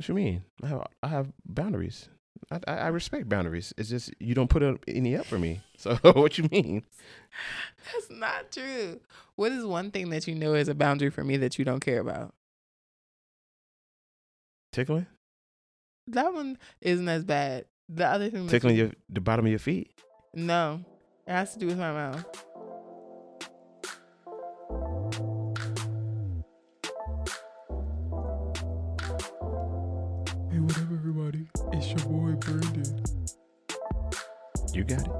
What you mean? I have I have boundaries. I, I, I respect boundaries. It's just you don't put up any up for me. So what you mean? That's not true. What is one thing that you know is a boundary for me that you don't care about? Tickling? That one isn't as bad. The other thing Tickling you- your the bottom of your feet? No. It has to do with my mouth. You got it.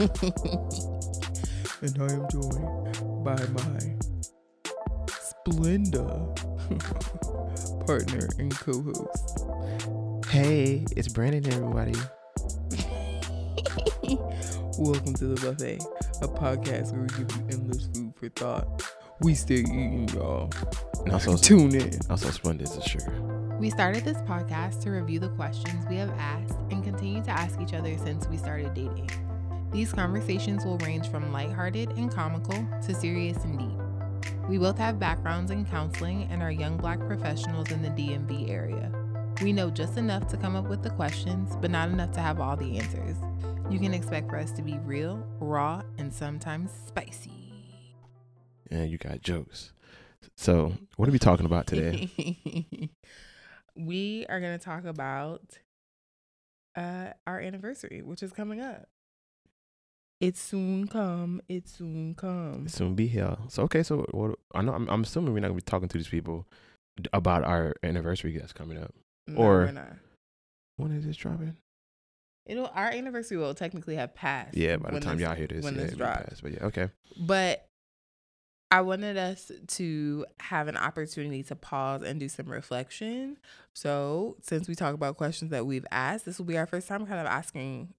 and I am joined by my Splenda partner and co-host. Hey, it's Brandan everybody. Welcome to the buffet, a podcast where we give you endless food for thought. We still eating, y'all. And also Tune in. also Splendid is a sugar. We started this podcast to review the questions we have asked and continue to ask each other since we started dating. These conversations will range from lighthearted and comical to serious and deep. We both have backgrounds in counseling and are young black professionals in the DMV area. We know just enough to come up with the questions, but not enough to have all the answers. You can expect for us to be real, raw, and sometimes spicy. And you got jokes. So what are we talking about today? we are going to talk about uh our anniversary, which is coming up. It soon come. It soon come. Soon be here. So okay, so what I know I'm, I'm assuming we're not gonna be talking to these people about our anniversary that's coming up. No, or- we're not. When is this dropping? It'll our anniversary will technically have passed. Yeah, by the time y'all hear this, when yeah, this drops. past, But yeah, okay. But I wanted us to have an opportunity to pause and do some reflection. So, since we talk about questions that we've asked, this will be our first time kind of asking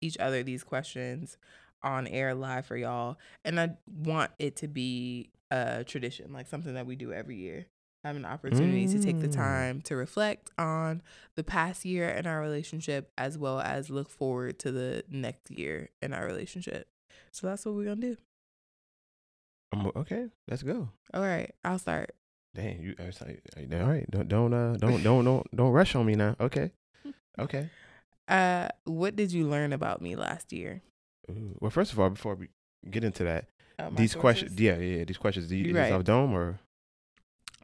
each other these questions on air live for y'all. And I want it to be a tradition, like something that we do every year. Have an opportunity to take the Mm. time to reflect on the past year in our relationship as well as look forward to the next year in our relationship. So that's what we're gonna do. Okay, let's go. All right, I'll start. Dang, you. I was like, all right, don't don't uh don't don't don't don't rush on me now. Okay, okay. Uh, what did you learn about me last year? Ooh. Well, first of all, before we get into that, Uh, these questions, sources? yeah, yeah, yeah, these questions. Do you, Right. off dome or?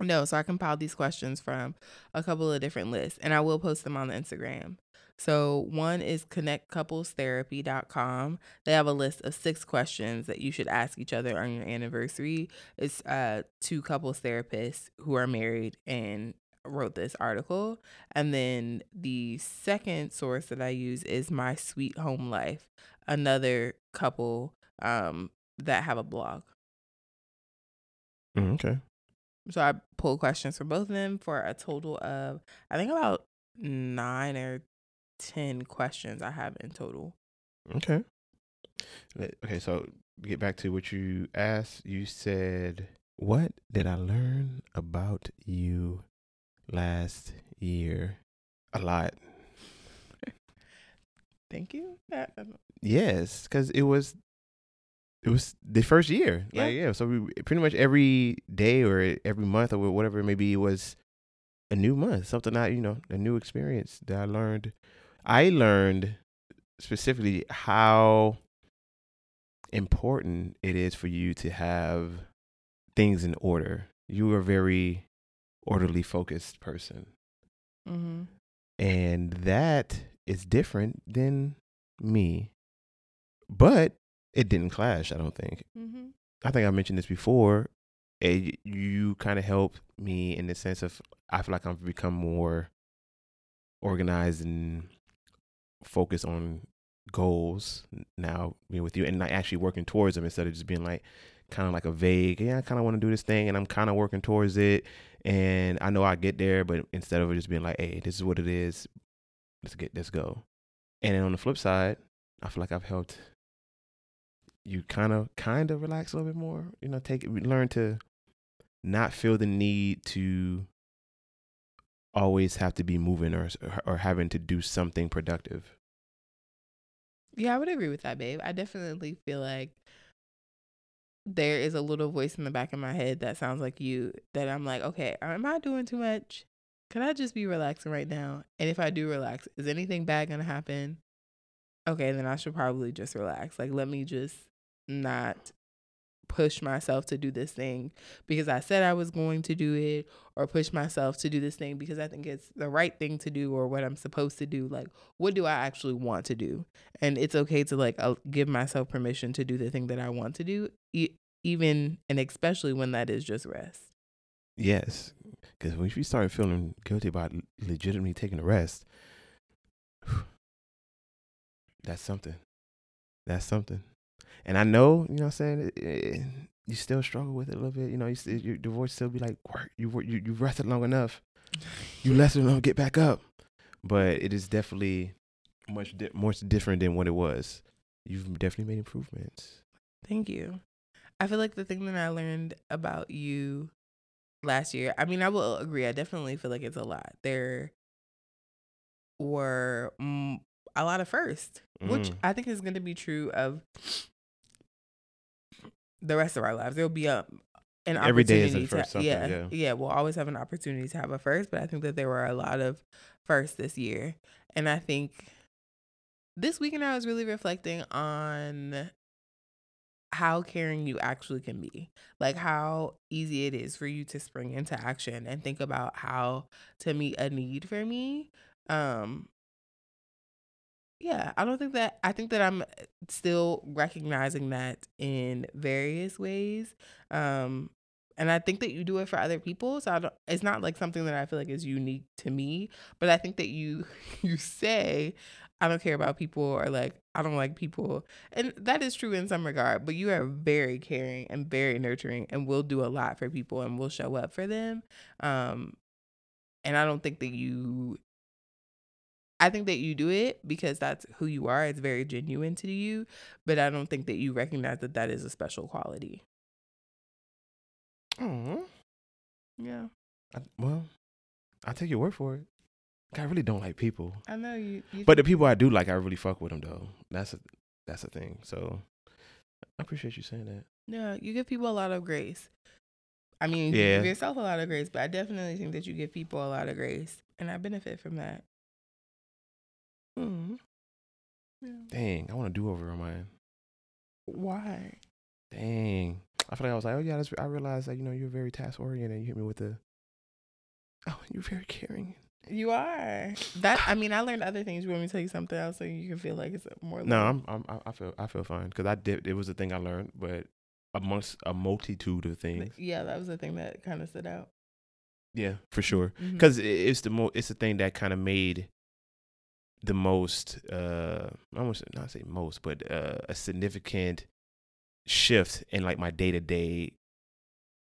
No, so I compiled these questions from a couple of different lists, and I will post them on the Instagram. So one is connectcouplestherapy.com. They have a list of six questions that you should ask each other on your anniversary. It's uh two couples therapists who are married and wrote this article. And then the second source that I use is My Sweet Home Life, another couple um that have a blog. Mm, okay. So I pulled questions from both of them for a total of I think about nine or ten questions I have in total. Okay. Okay, so get back to what you asked. You said, "What did I learn about you last year?" A lot. Thank you. Um, Yes, because it was it was the first year. Yeah. Like yeah, so we pretty much every day or every month or whatever it may be was a new month, something I you know a new experience that I learned. I learned specifically how important it is for you to have things in order. You are a very orderly focused person. mhm. And that is different than me. But it didn't clash, I don't think. Mhm. I think I mentioned this before. eh, you kind of helped me in the sense of I feel like I've become more organized and focused on goals now being with you and like actually working towards them instead of just being like kind of like a vague, yeah, I kind of want to do this thing and I'm kind of working towards it and I know I get there, but instead of just being like, hey, this is what it is, let's get let's go. And then on the flip side, I feel like I've helped you kind of kind of relax a little bit more. You know, take learn to not feel the need to always have to be moving or or having to do something productive. Yeah, I would agree with that, babe. I definitely feel like there is a little voice in the back of my head that sounds like you that I'm like, okay, am I doing too much? can I just be relaxing right now? And if I do relax, is anything bad gonna happen? Okay, then I should probably just relax. Like, let me just not push myself to do this thing because I said I was going to do it or push myself to do this thing because I think it's the right thing to do or what I'm supposed to do. Like, what do I actually want to do? And it's okay to like uh, give myself permission to do the thing that I want to do, e- even and especially when that is just rest. Yes, because when you start feeling guilty about legitimately taking a rest, that's something. That's something. And I know, you know, what I'm saying it, it, you still struggle with it a little bit. You know, you still, your divorce still be like, work. You you you rested long enough. You rested enough. Get back up. But it is definitely much di- much different than what it was. You've definitely made improvements. Thank you. I feel like the thing that I learned about you last year, I mean, I will agree. I definitely feel like it's a lot. There were mm, a lot of firsts, which Mm. I think is going to be true of the rest of our lives. There'll be a an opportunity. Every day is a first to yeah, yeah. yeah. We'll always have an opportunity to have a first, but I think that there were a lot of firsts this year, and I think this weekend I was really reflecting on how caring you actually can be. Like how easy it is for you to spring into action and think about how to meet a need for me. Um yeah, I don't think that I think that I'm still recognizing that in various ways. Um and I think that you do it for other people. So I don't it's not like something that I feel like is unique to me, but I think that you you say I don't care about people or like I don't like people. And that is true in some regard, but you are very caring and very nurturing and will do a lot for people and will show up for them. Um and I don't think that you I think that you do it because that's who you are. It's very genuine to you, but I don't think that you recognize that that is a special quality. Oh, Yeah. I, well, I take your word for it. I really don't like people, I know you, you but the people I do like, I really fuck with them though. That's a that's a thing. So I appreciate you saying that. Yeah, you give people a lot of grace. I mean, you Yeah. give yourself a lot of grace, but I definitely think that you give people a lot of grace, and I benefit from that. Mm. Yeah. Dang, I want to do over on mine. Why? Dang, I feel like I was like, oh yeah, that's, I realized that you know you're very task oriented. You hit me with the, oh, you're very caring. You are that. I mean, I learned other things. You want me to tell you something else so you can feel like it's more. No, I'm, I'm I- I feel I feel fine because I did. It was a thing I learned, but amongst a multitude of things. Yeah, that was the thing that kind of stood out. Yeah, for sure. Because it's the mo it's the thing that kind of made the most uh I almost not say most, but uh, a significant shift in like my day to day.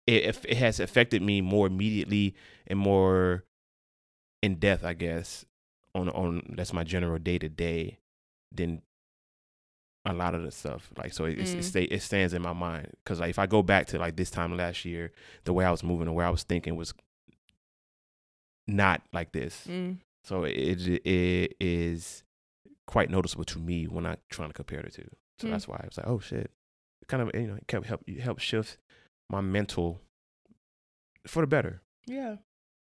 It it has affected me more immediately and more in depth, I guess. On on that's my general day to day than a lot of the stuff. Like so, it Mm. it, stay, it stands in my mind because like if I go back to like this time last year, the way I was moving, the way I was thinking was not like this. Mm. So it it is quite noticeable to me when I'm trying to compare the two. So Mm. that's why I was like, oh shit, it kind of you know it kept help help shift my mental for the better. Yeah.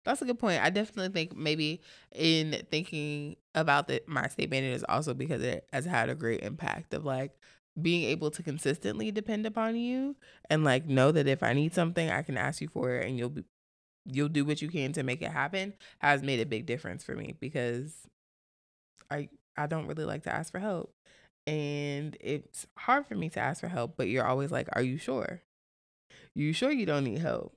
That's a good point. I definitely think maybe in thinking about the, my statement, it is also because it has had a great impact of like being able to consistently depend upon you and like know that if I need something, I can ask you for it and you'll be you'll do what you can to make it happen has made a big difference for me because I I don't really like to ask for help. And it's hard for me to ask for help, but you're always like, Are you sure? You sure you don't need help?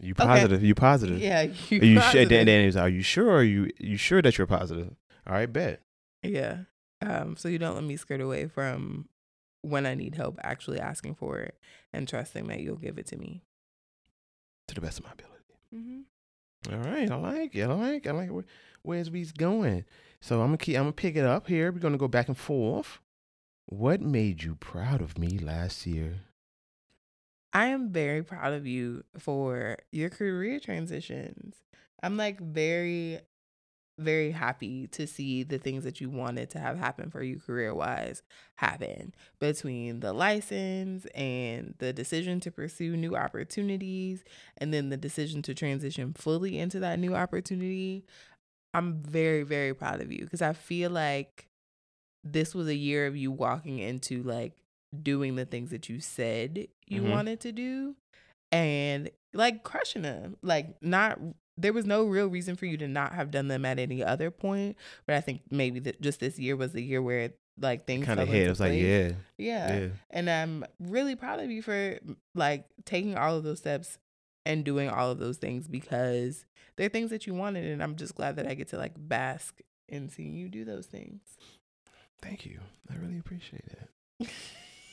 You Okay. positive? You positive? Yeah. Are you sure? positive. Then, then it was, are you sure? Are you you sure that you're positive? All right, bet. Yeah. Um, so you don't let me skirt away from when I need help actually asking for it and trusting that you'll give it to me. To the best of my ability. Mm-hmm. All right, I like it. I like. it. I like where where's we going. So I'm gonna keep. I'm gonna pick it up here. We're gonna go back and forth. What made you proud of me last year? I am very proud of you for your career transitions. I'm like very very happy to see the things that you wanted to have happen for you career wise happen between the license and the decision to pursue new opportunities and then the decision to transition fully into that new opportunity. I'm very, very proud of you because I feel like this was a year of you walking into like doing the things that you said you Mhm. wanted to do and like crushing them. Like not there was no real reason for you to not have done them at any other point, but I think maybe that just this year was the year where like things Kind of hit. It was like, yeah, yeah, yeah. And I'm really proud of you for like taking all of those steps and doing all of those things because they're things that you wanted and I'm just glad that I get to like bask in seeing you do those things. Thank you. I really appreciate it.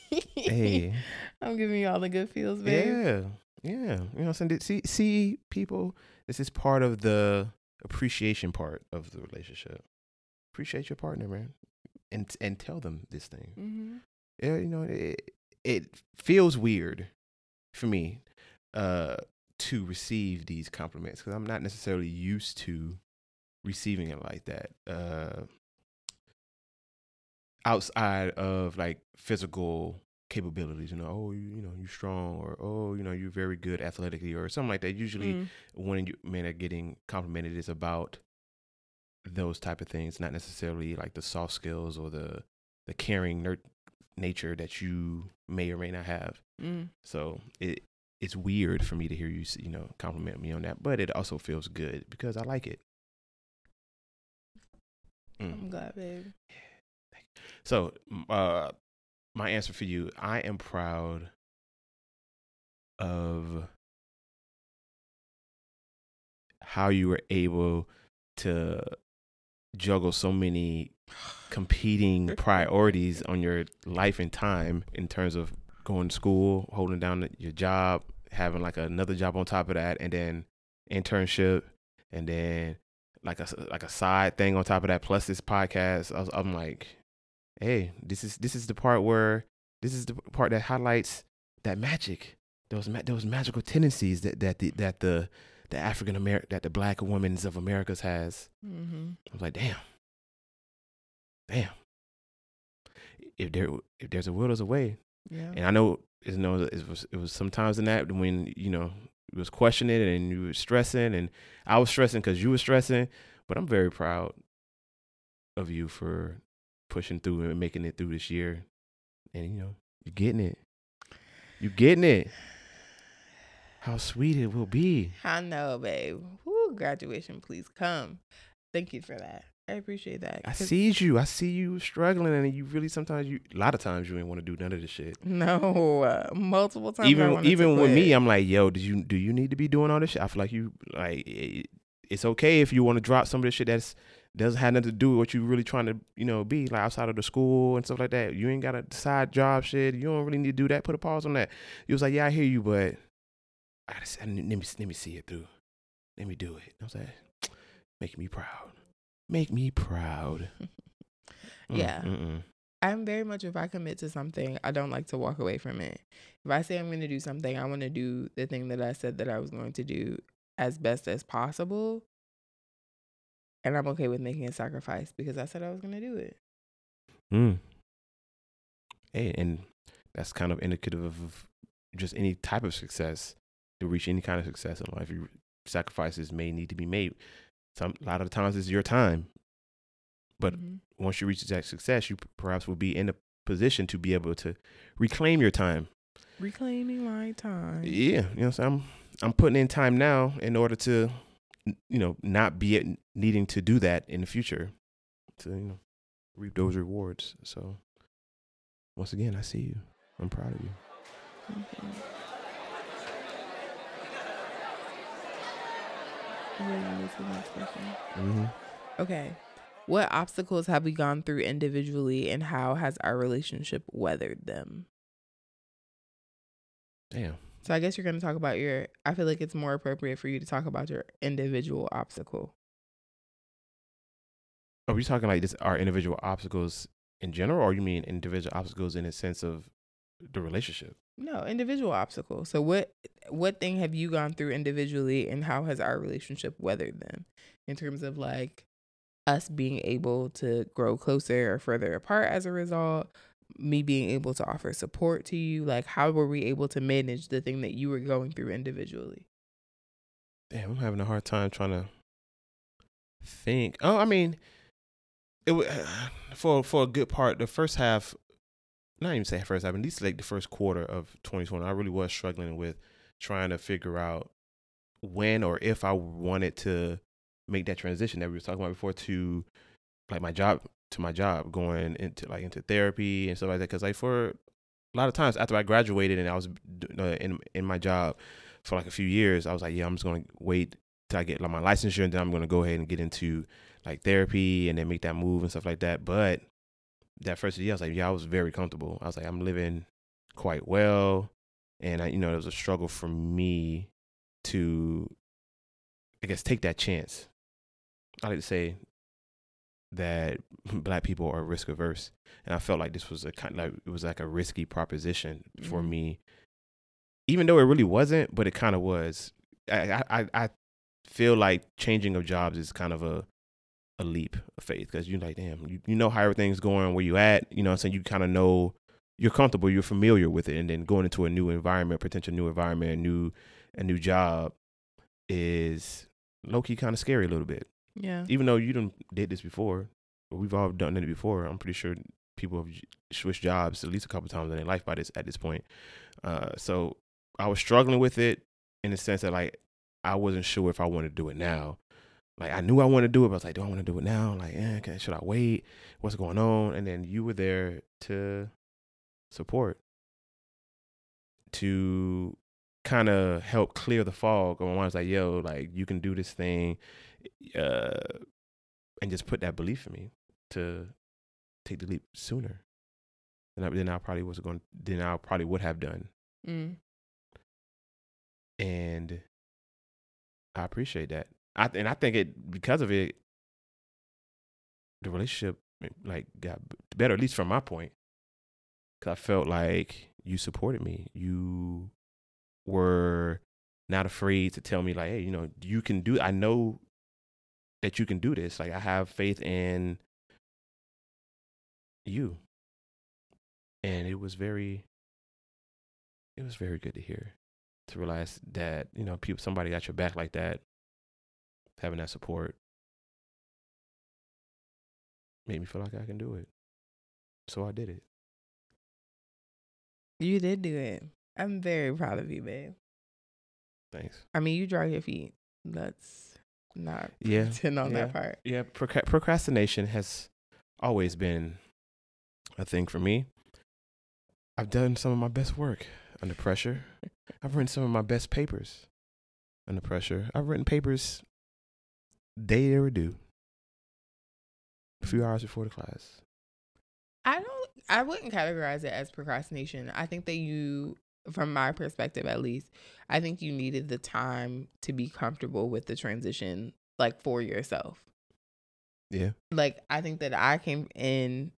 Hey. I'm giving you all the good feels, babe. Yeah, yeah. You know, I'm saying see, see, people. This is part of the appreciation part of the relationship. Appreciate your partner, man, and and tell them this thing. Mm-hmm. Yeah, you know, it it feels weird for me uh to receive these compliments because I'm not necessarily used to receiving it like that. Uh outside of like physical capabilities, you know, oh, you, you know, you're strong, or oh, you know, you're very good athletically, or something like that. Usually, Mm. when you men are getting complimented, it's about those type of things, not necessarily like the soft skills or the the caring ner- nature that you may or may not have. Mm. So it it's weird for me to hear you you know compliment me on that, but it also feels good because I like it. Mm. I'm glad, babe. So, uh, my answer for you, I am proud of how you were able to juggle so many competing priorities on your life and time in terms of going to school, holding down your job, having like another job on top of that, and then internship, and then like a like a side thing on top of that, plus this podcast. I was, I'm like, hey, this is this is the part where this is the part that highlights that magic, those ma- those magical tendencies that that the that the the African American that the Black women's of Americas has. Mm-hmm. I was like, damn, damn. If there if there's a will, there's a way. Yeah. And I know you know it was it was sometimes in that when you know you was questioning and you were stressing and I was stressing because you were stressing. But I'm very proud of you for pushing through and making it through this year. And you know you're getting it. You're getting it. How sweet it will be. I know, babe. Woo, graduation, please come. Thank you for that. I appreciate that. I see you. I see you struggling, and you really sometimes you a lot of times you ain't want to do none of this shit. No, uh, multiple times. I even to even with me. I'm like, yo, do you do you need to be doing all this shit? I feel like you like it, it's okay if you want to drop some of this shit that's doesn't have nothing to do with what you're really trying to you know be like outside of the school and stuff like that. You ain't got a side job shit. You don't really need to do that. Put a pause on that. He was like, yeah, I hear you, but I just let me let me, let me see it through. Let me do it. I was like, make me proud. Make me proud. Mm, Yeah. mm-mm. I'm very much if I commit to something, I don't like to walk away from it. If I say I'm going to do something, I want to do the thing that I said that I was going to do as best as possible. And I'm okay with making a sacrifice because I said I was going to do it. Mm. Hey, and that's kind of indicative of just any type of success to reach any kind of success in life. You, sacrifices may need to be made. Some a lot of the times it's your time, but Mhm. once you reach that success, you perhaps will be in a position to be able to reclaim your time. reclaiming my time. Yeah, you know, so I'm I'm putting in time now in order to, you know, not be at- needing to do that in the future, to you know, reap those rewards. So, once again, I see you. I'm proud of you. Mhm. You ready to move to the next question? Mm-hmm. Okay. What obstacles have we gone through individually and how has our relationship weathered them? Damn. So I guess you're going to talk about your I feel like it's more appropriate for you to talk about your individual obstacle. Are we talking like this? Our individual obstacles in general, or you mean individual obstacles in a sense of the relationship? No, individual obstacle. So what what thing have you gone through individually and how has our relationship weathered them in terms of like us being able to grow closer or further apart as a result me being able to offer support to you like how were we able to manage the thing that you were going through individually Damn, I'm having a hard time trying to think. Oh, I mean, it for for a good part. The first half, not even say first half, at least like the first quarter of 2020, I really was struggling with trying to figure out when or if I wanted to make that transition that we were talking about before to like my job to my job, going into like into therapy and stuff like that. Because like for a lot of times after I graduated and I was uh, in in my job for like a few years, I was like, yeah, I'm just gonna wait till I get like my licensure, and then I'm gonna go ahead and get into like therapy and then make that move and stuff like that. But that first year, I was like, yeah, I was very comfortable. I was like, I'm living quite well, and I, you know, it was a struggle for me to, I guess, take that chance. I like to say that black people are risk averse, and I felt like this was a kind of like it was like a risky proposition for Mhm. me, even though it really wasn't, but it kind of was. I, I I feel like changing of jobs is kind of a a leap of faith because you're like, damn, you, you know how everything's going, where you at, you know what I'm saying? You kind of know you're comfortable, you're familiar with it, and then going into a new environment, potential new environment, a new a new job is low key kind of scary a little bit. Yeah Even though you done did this before, or we've all done it before. I'm pretty sure people have switched jobs at least a couple times in their life by this at this point. Uh, so I was struggling with it in the sense that like I wasn't sure if I wanted to do it now. Like I knew I wanted to do it, but I was like, do I want to do it now? Like, eh, can, should I wait? What's going on? And then you were there to support, to kind of help clear the fog. And I was like, yo, like you can do this thing, uh, and just put that belief in me to take the leap sooner than I, than I probably was going. Than I probably would have done. mm. and I appreciate that. I and I think it because of it, the relationship eh, like got better at least from my point. Cause I felt like you supported me. You were not afraid to tell me like, hey, you know, you can do. I know that you can do this. Like I have faith in you, and it was very, it was very good to hear to realize that you know people somebody got your back like that having that support made me feel like i can do it. So i did it. You did do it. I'm very proud of you babe. Thanks. I mean you drag your feet. Let's not Yeah, pretend on yeah. that part. Yeah proca- procrastination has always been a thing for me. I've done some of my best work under pressure. I've written some of my best papers under pressure. I've written papers day they were due. A few hours before the class. I don't I wouldn't categorize it as procrastination. I think that you from my perspective at least, I think you needed the time to be comfortable with the transition like for yourself. yeah Like I think that I came in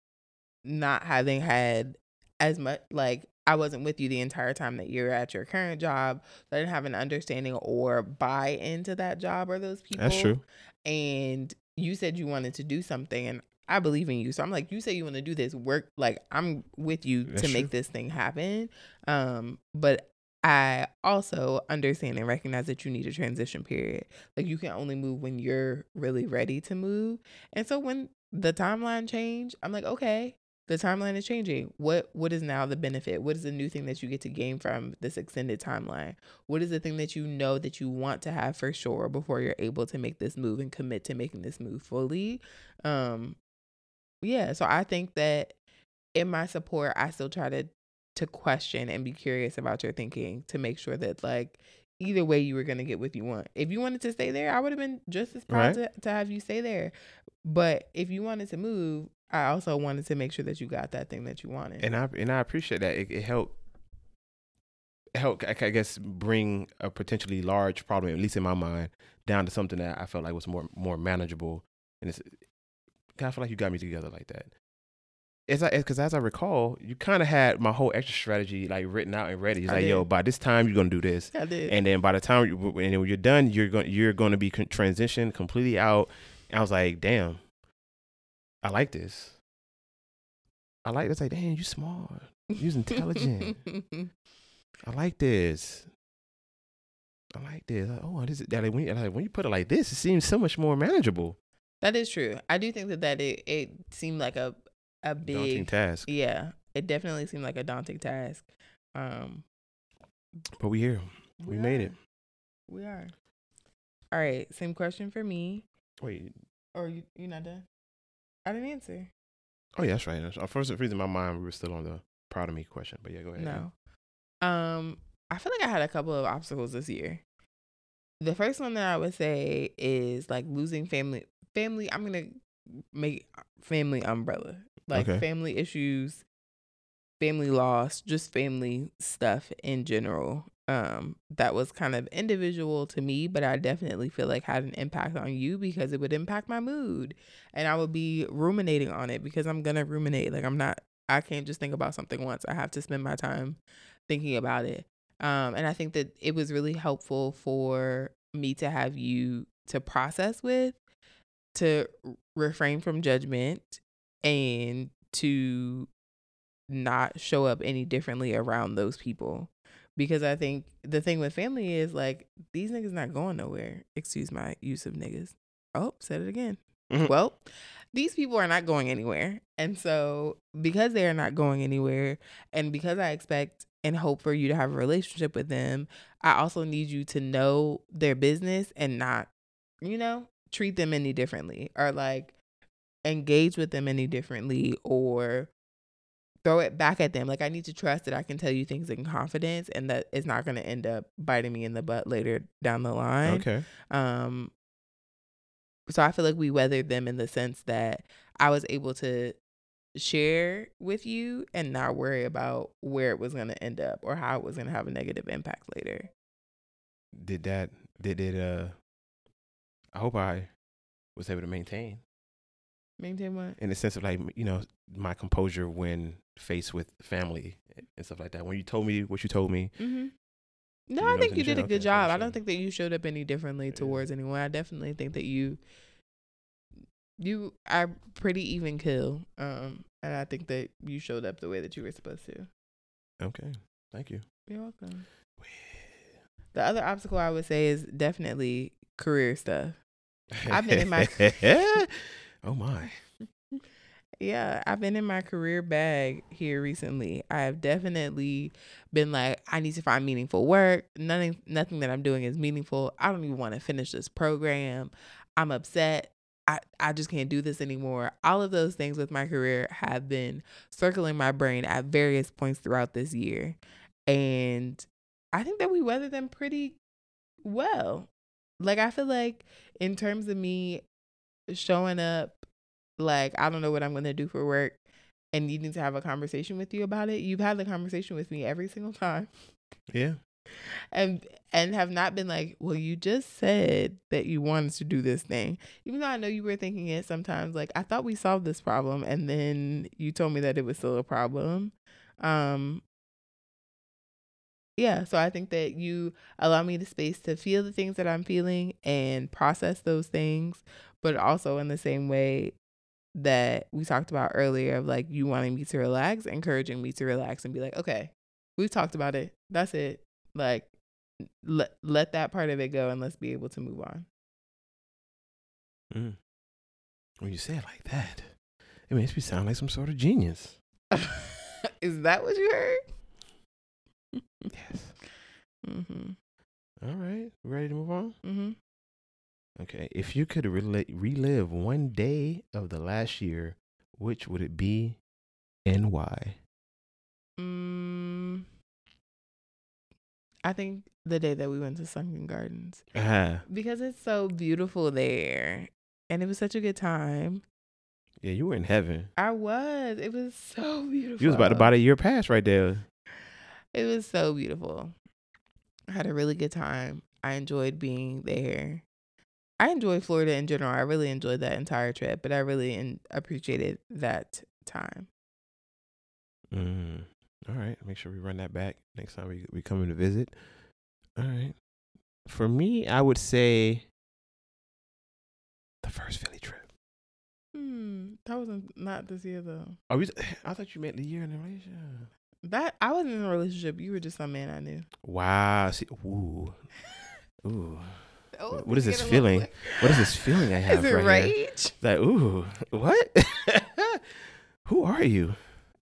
not having had as much like I wasn't with you the entire time that you're at your current job. So I didn't have an understanding or buy into that job or those people that's true and you said you wanted to do something and I believe in you. So I'm like, you say you want to do this work, like I'm with you That's to make true. this thing happen. Um, but I also understand and recognize that you need a transition period. Like you can only move when you're really ready to move. And so when the timeline changed, I'm like, okay, the timeline is changing. What what is now the benefit? What is the new thing that you get to gain from this extended timeline? What is the thing that you know that you want to have for sure before you're able to make this move and commit to making this move fully? Um yeah, so I think that in my support, I still try to to question and be curious about your thinking to make sure that like either way you were gonna get what you want. If you wanted to stay there, I would have been just as proud to, to have you stay there. But if you wanted to move, I also wanted to make sure that you got that thing that you wanted. and I and I appreciate that. It, it helped help I I guess bring a potentially large problem, at least in my mind, down to something that I felt like was more more manageable. And it's kind of feel like you got me together like that. As I because as I recall, you kind of had my whole extra strategy like written out and ready. It's I like, yo, by this time you're gonna do this, I did. and then by the time you, and then when you're done, you're going you're going to be con- transitioned completely out. And I was like, damn, I like this. I like this. Like, damn, you smart. You's intelligent. I like this. I like this. Like, oh, this is like when like when you put it like this, it seems so much more manageable. That is true. I do think that that it, it seemed like a a big Daunting task, Yeah, it definitely seemed like a daunting task. Um, but we here. We made it. We are. All right. Same question for me. Wait. Or you you not done? I didn't answer. Oh yeah, that's right. That's, uh, for some reason, my mind, we were still on the proud of me question. But yeah, go ahead. No. Um, I feel like I had a couple of obstacles this year. The first one that I would say is like losing family. Family. I'm gonna make family umbrella. Like Okay. family issues, family loss, just family stuff in general. Um, that was kind of individual to me, but I definitely feel like had an impact on you because it would impact my mood, and I would be ruminating on it because I'm gonna ruminate. Like I'm not. I can't just think about something once. I have to spend my time thinking about it. Um, and I think that it was really helpful for me to have you to process with, to refrain from judgment, and to not show up any differently around those people. Because I think the thing with family is like these niggas not going nowhere. Excuse my use of niggas. Oh, said it again. Mhm. Well, these people are not going anywhere. And so, because they are not going anywhere, and because I expect and hope for you to have a relationship with them, I also need you to know their business and not, you know, treat them any differently or like engage with them any differently or throw it back at them. Like, I need to trust that I can tell you things in confidence and that it's not going to end up biting me in the butt later down the line. Okay. Um, so I feel like we weathered them in the sense that I was able to share with you and not worry about where it was going to end up or how it was going to have a negative impact later. Did that? Did it? Uh, I hope I was able to maintain Maintain what? in the sense of like you know my composure when faced with family and stuff like that. When you told me what you told me, Mm-hmm. No, I think you did a good Okay, job. I don't think that you showed up any differently Yeah. towards anyone. I definitely think that you you are pretty even kill. Um, and I think that you showed up the way that you were supposed to. okay, thank you. You're welcome. The other obstacle I would say is definitely career stuff. I've been in my- oh my. Yeah, I've been in my career bag here recently. I have definitely been like, I need to find meaningful work. Nothing, nothing that I'm doing is meaningful. I don't even want to finish this program. I'm upset. I, I just can't do this anymore. All of those things with my career have been circling my brain at various points throughout this year. And I think that we weathered them pretty well. Like, I feel like in terms of me showing up like I don't know what I'm gonna do for work and needing to have a conversation with you about it, you've had the conversation with me every single time. Yeah. And and have not been like, Well, you just said that you wanted to do this thing. Even though I know you were thinking it sometimes, like I thought we solved this problem and then you told me that it was still a problem. Um yeah, so I think that you allow me the space to feel the things that I'm feeling and process those things, but also in the same way that we talked about earlier of like you wanting me to relax, encouraging me to relax and be like, okay, we've talked about it. That's it. Like let let that part of it go and let's be able to move on. Mm. When you say it like that, it makes me sound like some sort of genius. Is that what you heard? Yes. Mhm. All right. Ready to move on? Mm-hmm. Okay. If you could rel- relive one day of the last year, which would it be and why? Mm, I think the day that we went to Sunken Gardens Ah, because it's so beautiful there and it was such a good time. yeah, you were in heaven. I was. It was so beautiful. You was about to buy a year pass right there. It was so beautiful. I had a really good time. I enjoyed being there. I enjoyed Florida in general. I really enjoyed that entire trip, but I really in- appreciated that time. Mm. All right. Make sure we run that back next time we we come in to visit. All right. For me, I would say the first Philly trip. Hmm. That wasn't not this year though. Are we? I thought you meant the year in relationship. That I wasn't in a relationship. You were just some man I knew. Wow. See, ooh, ooh. Oh, What is this get a little feeling? flick. What is this feeling I have Is it right here? rage? Like, ooh, what? Who are you?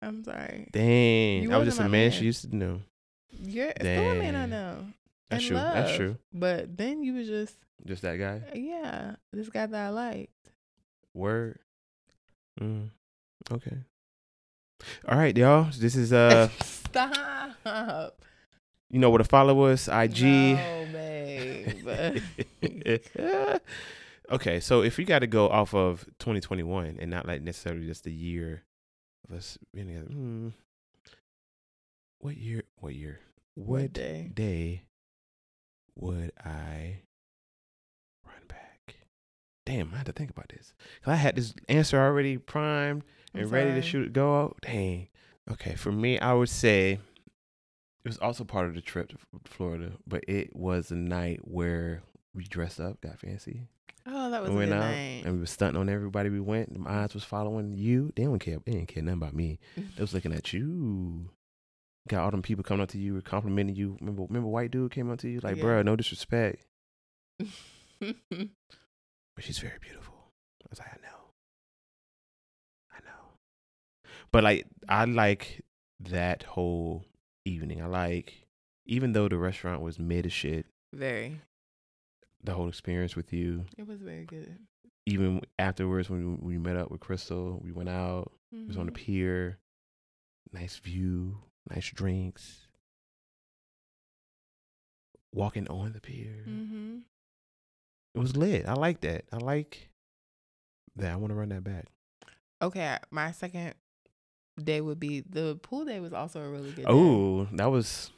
I'm sorry. Dang, You I was just a man, man. she used to know. You're still a man I know. That's true. That's true. But then you was just Just that guy. yeah, this guy that I liked. Word. Mm. Okay. All right, y'all. This is uh, Stop. you know where to follow us. IG. No, babe. okay, so if you got to go off of 2021 and not like necessarily just the year of us being together, mm, what year? What year? What, day? day would I run back? Damn, I had to think about this. 'Cause I had this answer already primed And ready to shoot go out. Dang. Okay, for me, I would say it was also part of the trip to Florida, but it was a night where we dressed up, got fancy, Oh, that was a went good out, night. and we were stunting on everybody. We went. My eyes was following you. They didn't care. They didn't care nothing about me. They was looking at you. Got all them people coming up to you, complimenting you. Remember, remember, white dude came up to you like, Yeah. "Bruh, no disrespect, but she's very beautiful." I was like, "I know, But like, I like that whole evening. I like, even though the restaurant was mid as shit, very. the whole experience with you. It was very good. Even afterwards, when we met up with Crystal, we went out. It was on the Mhm. pier. Nice view, nice drinks. Walking on the pier. Mm-hmm. It was lit. I like that. I like that. I want to run that back. Okay, my second day would be the pool day was also a really good. day. Oh, that was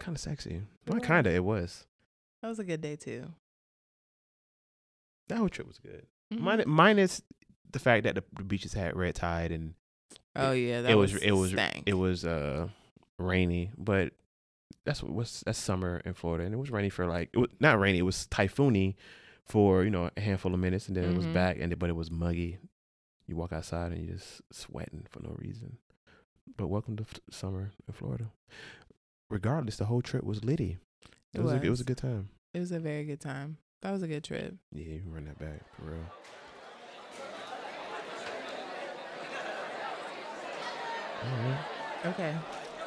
kind of sexy. Not kind of. It was. that was a good day too. That whole trip was good. Mhm. Minus the fact that the, the beaches had red tide and Oh yeah, that it was, was, it was stank. it was uh rainy, but that's what was that's summer in Florida, and it was rainy for like it was not rainy, it was typhoony for you know a handful of minutes, and then it was Mhm. back, and it, but it was muggy. You walk outside and you're just sweating for no reason. But welcome to f- summer in Florida. Regardless, the whole trip was litty. It, It was, A, it was a good time. It was a very good time. That was a good trip. Yeah, you can run that back for real. Right. Okay.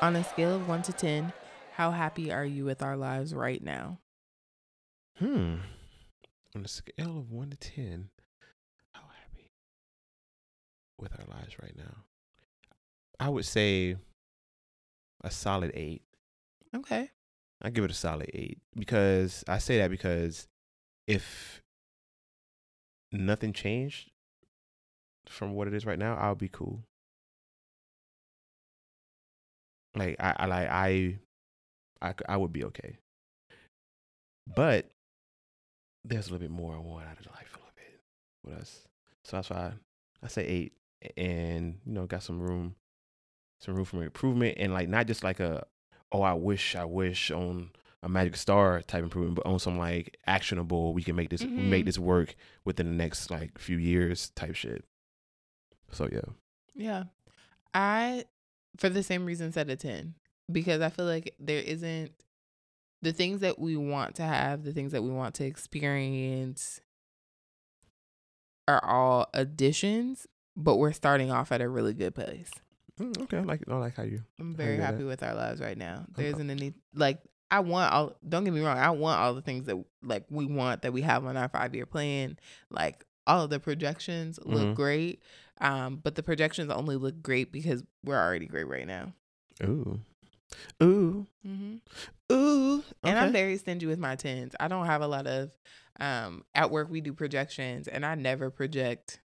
On a scale of one to ten, how happy are you with our lives right now? Hmm. On a scale of one to ten, with our lives right now? I would say a solid eight. Okay. I give it a solid eight because I say that because if nothing changed from what it is right now, I'll be cool. Like I, I like I, I, I would be okay. But there's a little bit more I want out of life a little bit with us, so that's why I, I say eight, and you know got some room, some room for improvement, and like not just like a oh, I wish, I wish on a magic star type improvement, but on some like actionable, we can make this, we make mm-hmm. this work within the next like few years type shit. So yeah, Yeah. I, for the same reason, said a 10 because I feel like there isn't the things that we want to have, the things that we want to experience are all additions, but we're starting off at a really good place. Mm, okay, I like I like how you. I'm very hear happy with our lives right now. There isn't any like I want all don't get me wrong, I want all the things that like we want that we have on our five year plan. Like all of the projections look Mhm. great. Um, but the projections only look great because we're already great right now. Ooh, ooh, Mm-hmm. ooh. And I'm very stingy with my tens. I don't have a lot of um at work we do projections and I never project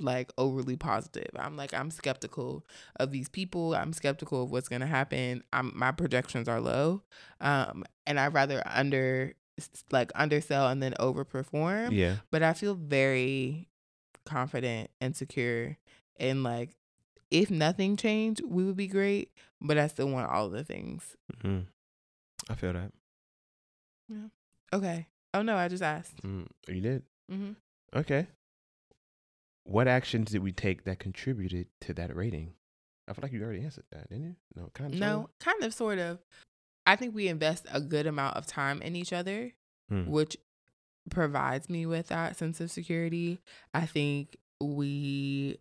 like overly positive. I'm like I'm skeptical of these people. I'm skeptical of what's going to happen. I'm my projections are low. Um and I rather under like undersell and then overperform. yeah. But I feel very confident and secure and like if nothing changed, we would be great, but I still want all the things. Mm-hmm. I feel that. Yeah. Okay. Oh no, I just asked. Mm, you did. Mm-hmm. Okay. What actions did we take that contributed to that rating? I feel like you already answered that, didn't you? No, kind of. No, kind of, sort of. I think we invest a good amount of time in each other, Hmm. which provides me with that sense of security. I think we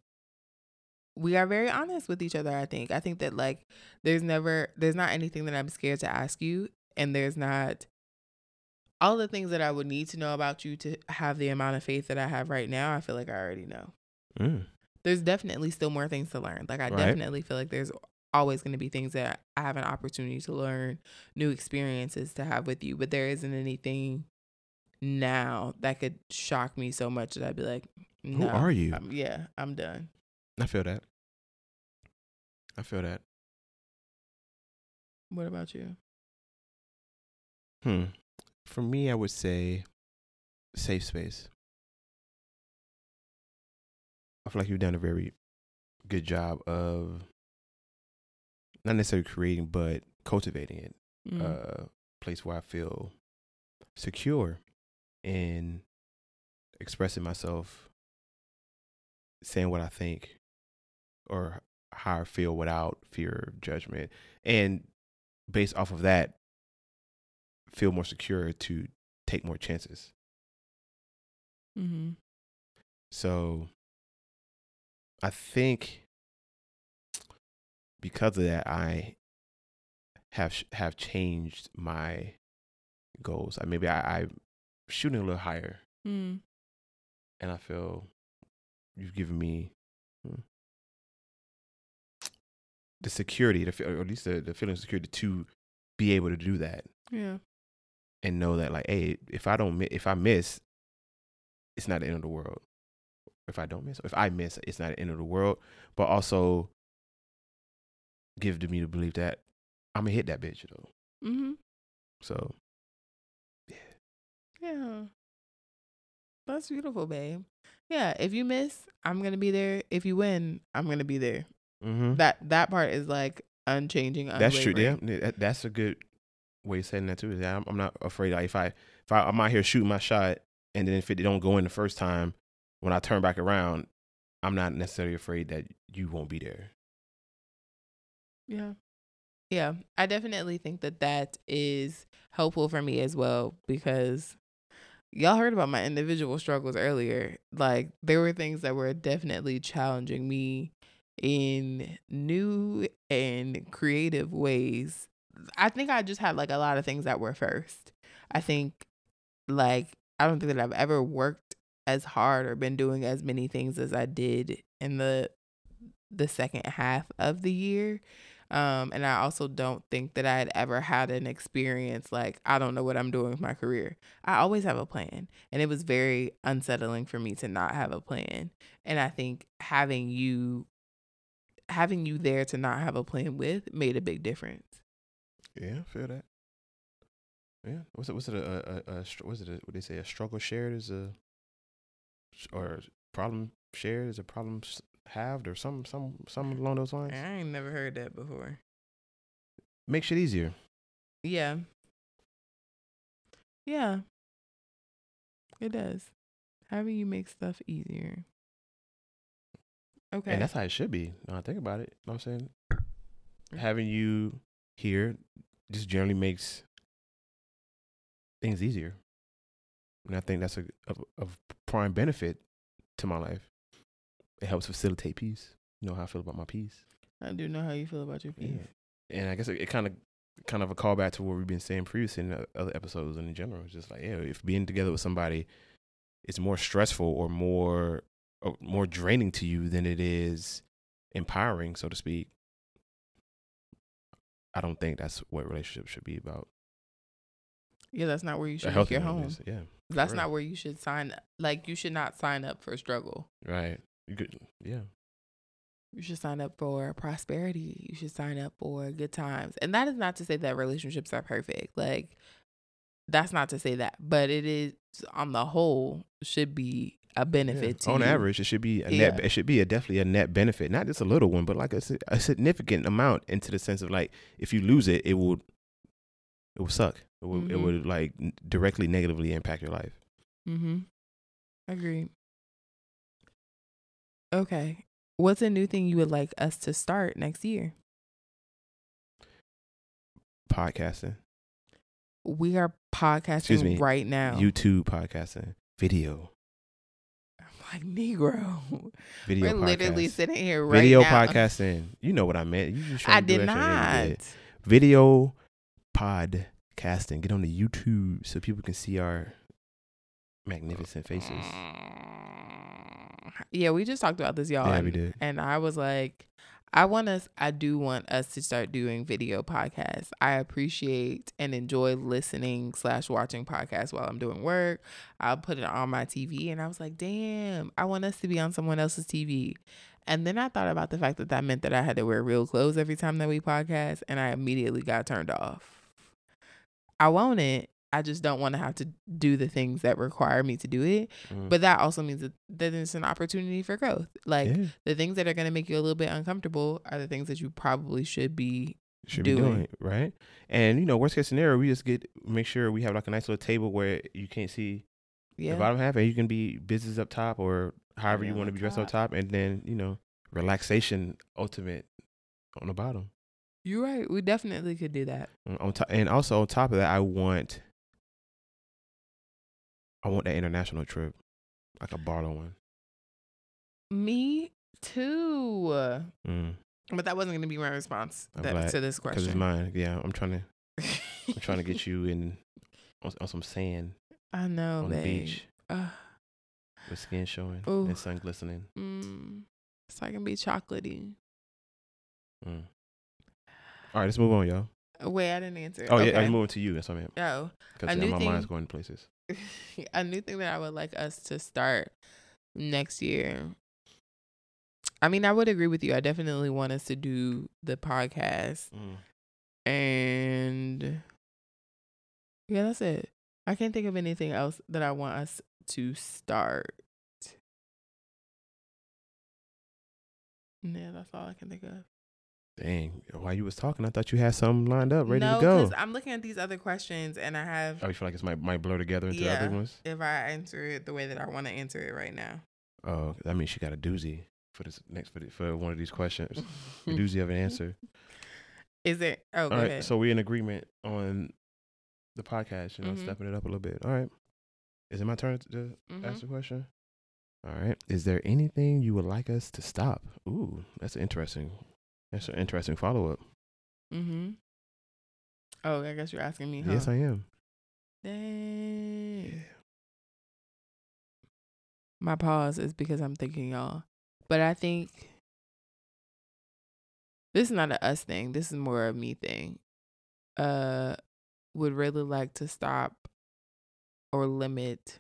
we are very honest with each other. I think. I think that like there's never there's not anything that I'm scared to ask you, and there's not all the things that I would need to know about you to have the amount of faith that I have right now. I feel like I already know Mm. there's definitely still more things to learn. Like I Right. definitely feel like there's always going to be things that I have an opportunity to learn, new experiences to have with you, but there isn't anything now that could shock me so much that I'd be like, Who no, are you? I'm- yeah, I'm done. I feel that. I feel that. What about you? Hmm. For me, I would say safe space. I feel like you've done a very good job of not necessarily creating, but cultivating it. Mm. A place where I feel secure in expressing myself, saying what I think, or how I feel without fear of judgment. And based off of that, feel more secure to take more chances. mm-hmm. So I think because of that, I have have changed my goals. I maybe I, I'm shooting a little higher, Mm. and I feel you've given me hmm, the security, the, or at least the, the feeling of security to be able to do that Yeah. and know that like, hey, if I don't, if I miss, it's not the end of the world. If I don't miss, if I miss, it's not the end of the world. But also give to me to believe that I'm gonna hit that bitch though. Mm-hmm. So Yeah. Yeah. That's beautiful, babe. Yeah. If you miss, I'm gonna be there. If you win, I'm gonna be there. mm-hmm. That that part is like unchanging. that's true. Yeah, that, that's a good way of saying that too. Yeah, I'm, I'm not afraid. Like if I if I, I'm out here shooting my shot, and then if it don't go in the first time, when I turn back around, I'm not necessarily afraid that you won't be there. Yeah. Yeah. I definitely think that that is helpful for me as well because y'all heard about my individual struggles earlier. Like, there were things that were definitely challenging me in new and creative ways. I think I just had like a lot of things that were first. I think, like, I don't think that I've ever worked as hard or been doing as many things as I did in the the second half of the year. Um, and I also don't think that I had ever had an experience like I don't know what I'm doing with my career. I always have a plan, and it was very unsettling for me to not have a plan. And I think having you having you there to not have a plan with made a big difference. Yeah, I feel that. Yeah, what's it? What's it? A, a, a, what's it? A, what they say? A struggle shared is a, or problem shared is a problem halved, or some some some along those lines. I ain't never heard that before. Makes it easier. Yeah. Yeah. It does. Having you make stuff easier. Okay. And that's how it should be. Now I think about it. You know what I'm saying? Mm. Having you here just generally makes things easier. And I think that's a of, of prime benefit to my life. It helps facilitate peace. You know how I feel about my peace. I do know how you feel about your peace. Yeah. And I guess it, it kind of kind of a callback to what we've been saying previously in other episodes and in general. It's just like, yeah, if being together with somebody is more stressful or more or more draining to you than it is empowering, so to speak, I don't think that's what relationships should be about. Yeah, that's not where you should make your home. is- Yeah. That's real. not where you should sign like you should not sign up for struggle. Right. You could, yeah. You should sign up for prosperity. You should sign up for good times. And that is not to say that relationships are perfect. Like that's not to say that, but it is on the whole should be a benefit Yeah. to On you. average, it should be a Yeah. net. It should be a definitely a net benefit, not just a little one, but like a, a significant amount. Into the sense of like, if you lose it, it would, it would suck. It would, it Mhm. would like directly negatively impact your life. Mm-hmm. Agreed. Okay. What's a new thing you would like us to start next year? Podcasting, We are podcasting Excuse me, right now. YouTube podcasting, video, I'm like Negro. video We're literally sitting here right video now. podcasting. You know what I meant. You just I did extra, yeah, you not. Video podcasting. Get on the YouTube so people can see our magnificent faces. Yeah, we just talked about this, y'all. Yeah, and, we did. and I was like, I want us, I do want us to start doing video podcasts. I appreciate and enjoy listening slash watching podcasts while I'm doing work. I'll put it on my TV, and I was like, damn, I want us to be on someone else's TV. And then I thought about the fact that that meant that I had to wear real clothes every time that we podcast, and I immediately got turned off. I want it. I just don't want to have to do the things that require me to do it. Mm. But that also means that, that it's an opportunity for growth. Like yeah, the things that are going to make you a little bit uncomfortable are the things that you probably should be. should doing. be doing right. And you know, worst case scenario, we just get make sure we have like a nice little table where you can't see Yeah. the bottom half, and you can be business up top or however you want to be dressed up top, and then you know, relaxation ultimate on the bottom. You're right. We definitely could do that. On- top, and also on top of that, I want, I want that international trip, like a barlow one. Me too. Mm, But that wasn't going to be my response that- to this question. Because it's mine. Yeah, I'm trying to, I'm trying to get you in on, on some sand I know, on the beach Uh, with skin showing Ooh. and sun glistening. mm, so I can be chocolatey. Mm. All right, let's move on, y'all. Wait, I didn't answer. Oh yeah. I'm moving to you. That's what I meant. Oh, Because my mind's thing- going places. a new thing that I would like us to start next year. I mean, I would agree with you. I definitely want us to do the podcast. Mm. And yeah, that's it. I can't think of anything else that I want us to start. Yeah, that's all I can think of. Dang, while you was talking, I thought you had something lined up, ready no, to go. because I'm looking at these other questions and I have Oh, you feel like it's might might blur together into Yeah. other ones? if I answer it the way that I want to answer it right now. Oh, that means she got a doozy for this next for, the, for one of these questions. a doozy of an answer. Is it? Oh, All right, so we're in agreement on the podcast. You know, Mhm. stepping it up a little bit. All right, is it my turn to Mhm. ask the question? All right, is there anything you would like us to stop? Ooh, that's interesting. That's an interesting follow up. Mm-hmm. Oh, I guess you're asking me, huh? Yes, I am. Dang. My pause is because I'm thinking y'all. But I think this is not a us thing. This is more a me thing. Uh would really like to stop or limit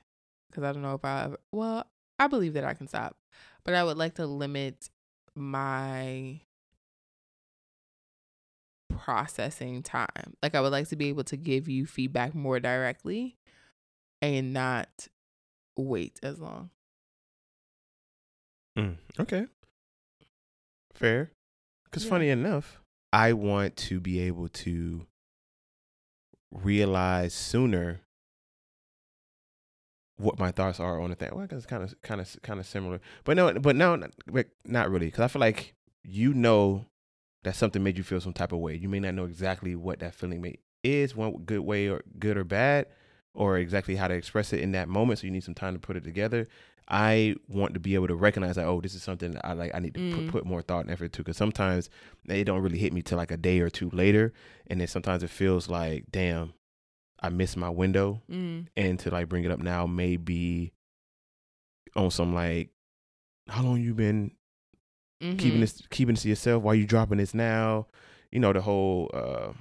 because I don't know if I ever, well, I believe that I can stop. But I would like to limit my processing time. Like I would like to be able to give you feedback more directly and not wait as long. Mm, okay. Fair. Because Yeah. funny enough, I want to be able to realize sooner what my thoughts are on the thing. Well, I guess it's kind of, kind of, kind of similar, but no, but no, not, but not really. Because I feel like you know that something made you feel some type of way. You may not know exactly what that feeling may is, one good way or good or bad, or exactly how to express it in that moment. So you need some time to put it together. I want to be able to recognize that oh, this is something I like. I need to Mm. put, put more thought and effort to because sometimes it don't really hit me till like a day or two later, and then sometimes it feels like damn, I missed my window, Mm. and to like bring it up now may be on some like, how long you been keeping Mhm. this keeping this to yourself? Why you dropping this now? You know the whole. uh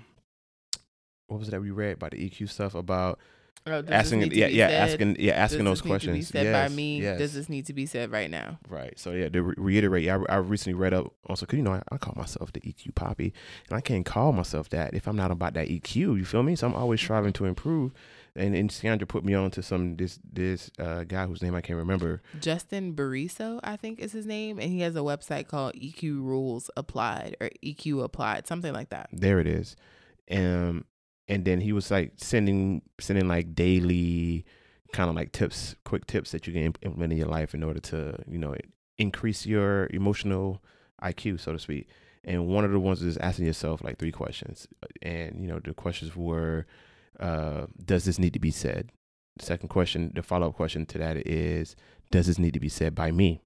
what was it that we read about the EQ stuff about Oh, asking yeah yeah said? asking yeah asking Does those questions said yes, by me. yes. Does this need to be said right now? Right. So yeah, to re- reiterate, yeah, I, I recently read up also because you know I, I call myself the EQ poppy, and I can't call myself that if I'm not about that EQ. You feel me? So I'm always striving to improve. And, and Ciandra put me on to some this this uh, guy whose name I can't remember. Justin Bariso, I think is his name, and he has a website called EQ Rules Applied or EQ Applied, something like that. There it is. Um, and then he was like sending sending like daily kind of like tips, quick tips that you can implement in your life in order to you know increase your emotional IQ, so to speak. And one of the ones is asking yourself like three questions, and you know the questions were, uh, does this need to be said? The second question, the follow up question to that is, does this need to be said by me?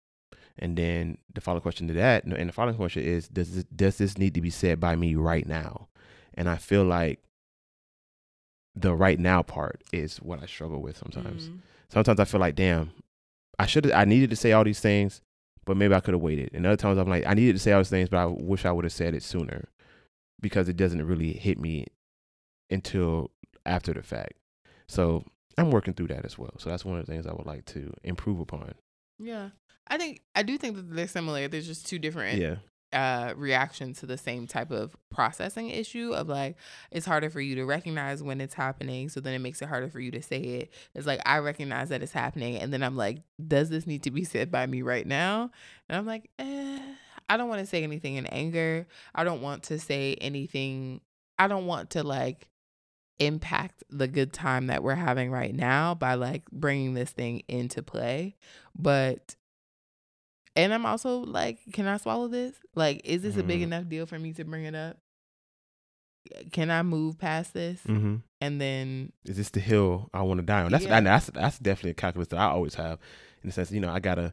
And then the follow up question to that, and the following question is, does this, does this need to be said by me right now? And I feel like the right now part is what I struggle with sometimes. Mhm. Sometimes I feel like, damn, I should I needed to say all these things, but maybe I could have waited. And other times I'm like, I needed to say all these things, but I wish I would have said it sooner because it doesn't really hit me until after the fact. So I'm working through that as well. So that's one of the things I would like to improve upon. Yeah. I think I do think that they're similar. There's just two different Yeah. uh reaction to the same type of processing issue of like it's harder for you to recognize when it's happening so then it makes it harder for you to say it it's like i recognize that it's happening and then i'm like does this need to be said by me right now and i'm like eh, i don't want to say anything in anger i don't want to say anything i don't want to like impact the good time that we're having right now by like bringing this thing into play but and I'm also like, can I swallow this? Like, is this a big Mhm. enough deal for me to bring it up? Can I move past this? Mm-hmm. And then, Is this the hill I want to die on? That's Yeah. that's that's definitely a calculus that I always have, in the sense, you know, I gotta,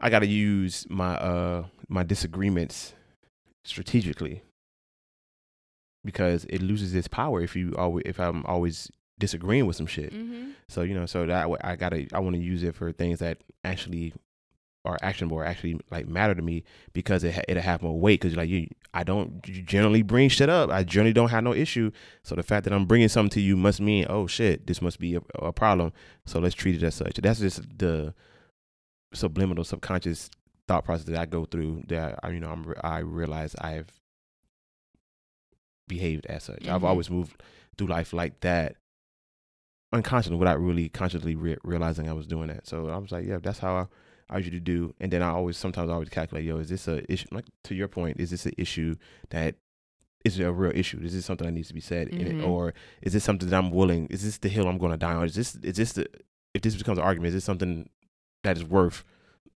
I gotta use my uh my disagreements strategically because it loses its power if you always if I'm always disagreeing with some shit. mm-hmm. So you know, so that I gotta I want to use it for things that actually are actionable or actually like matter to me because it it'll have more weight because like you I don't generally bring shit up I generally don't have no issue so the fact that I'm bringing something to you must mean oh shit this must be a, a problem so let's treat it as such that's just the subliminal subconscious thought process that I go through that I you know I'm, I realize I've behaved as such I've Mhm. always moved through life like that unconsciously without really consciously re- realizing I was doing that. So I was like, yeah, that's how I, I usually do. And then I always sometimes I always calculate, yo, is this a issue? Like to your point, is this an issue that is it a real issue? Is this something that needs to be said in Mhm. it, or is this something that I'm willing? Is this the hill I'm going to die on? Is this is this the if this becomes an argument? Is this something that is worth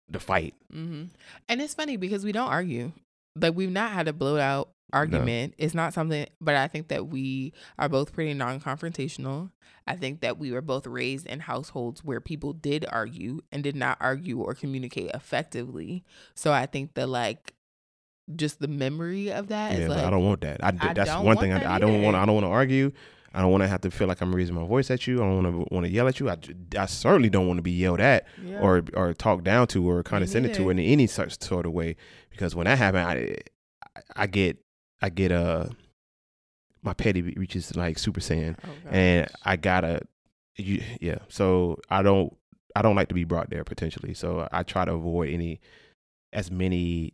the fight? Mm-hmm. And it's funny because we don't argue. Like we've not had a blowout argument. It's not something, but I think that we are both pretty non-confrontational. I think that we were both raised in households where people did argue and did not argue or communicate effectively. So I think that like just the memory of that yeah, but like I don't want that. I, I that's one thing that I, I don't want. I don't want to argue. I don't want to have to feel like I'm raising my voice at you. I don't want to want to yell at you. I, I certainly don't want to be yelled at Yeah. or or talked down to or condescended to in any such sort of way. Because when that happens, I I get I get a my petty reaches like Super Saiyan, Oh, and. I gotta you yeah. So I don't I don't like to be brought there potentially. So I try to avoid any as many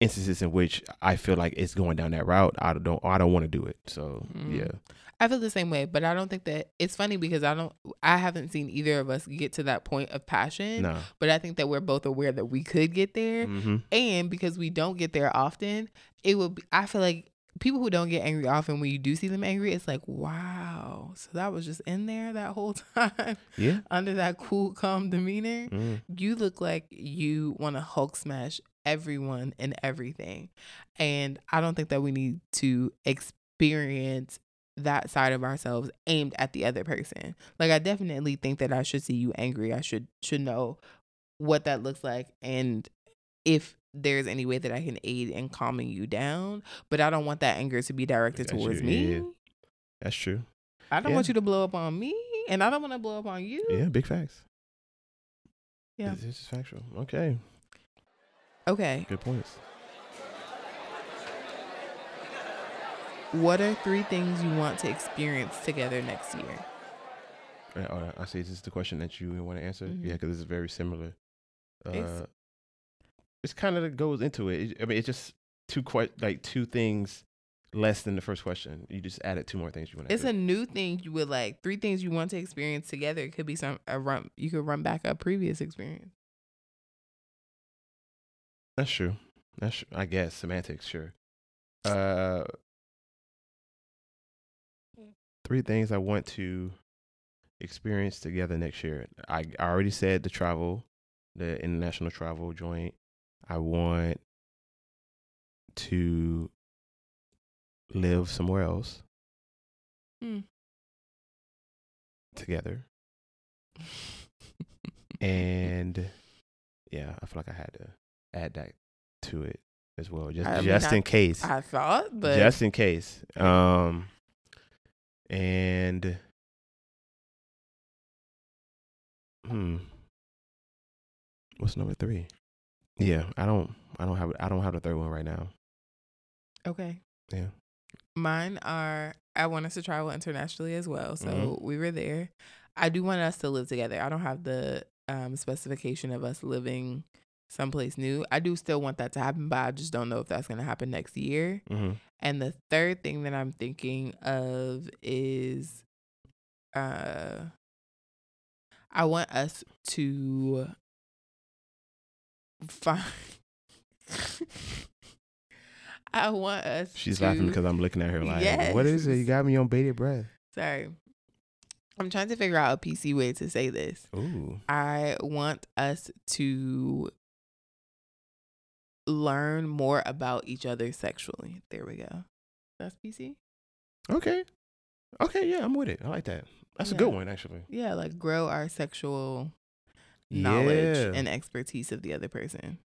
instances in which I feel like it's going down that route. I don't I don't want to do it. So Mm. yeah. I feel the same way, but I don't think that it's funny because I don't I haven't seen either of us get to that point of passion. No. But I think that we're both aware that we could get there. Mm-hmm. And because we don't get there often, it would be I feel like people who don't get angry often when you do see them angry, it's like, wow. So that was just in there that whole time Yeah. under that cool, calm demeanor. Mm. You look like you want to Hulk smash everyone and everything. And I don't think that we need to experience that side of ourselves aimed at the other person. Like I definitely think that I should see you angry. I should should know what that looks like and if there's any way that I can aid in calming you down, but I don't want that anger to be directed you, towards me. yeah. That's true. I don't Yeah. want you to blow up on me and I don't want to blow up on you. Yeah, big facts. Yeah. This is factual. Okay. Okay. Good points. What are three things you want to experience together next year? Uh, uh, I see. This is the question that you want to answer. Mhm. Yeah, because it's very similar. Uh, It's- it's kind of goes into it. I mean, it's just two quite like two things less than the first question. You just added two more things you want to. It's a new thing you would like. Three things you want to experience together. It could be some a run. You could run back a previous experience. That's true. That's true. I guess semantics. Sure. Uh, three things I want to experience together next year. I, I already said the travel the international travel joint. I want to live somewhere else Mm. together. and yeah, I feel like I had to add that to it as well, just I mean, just I- in case, I thought, but just in case. Um, and hmm, what's number three? Yeah, I don't, I don't have, I don't have the third one right now. okay. Yeah. Mine are I want us to travel internationally as well. So Mhm. we were there. I do want us to live together. I don't have the um, specification of us living someplace new. I do still want that to happen, but I just don't know if that's going to happen next year. Mm-hmm. And the third thing that I'm thinking of is uh I want us to find I want us She's to, laughing because I'm looking at her like, "What is it? You got me on bated breath." sorry. I'm trying to figure out a PC way to say this. Ooh, I want us to learn more about each other sexually. There we go. That's PC. okay, okay, yeah, I'm with it. I like that. That's a good one, actually. Yeah, like grow our sexual knowledge Yeah. and expertise of the other person.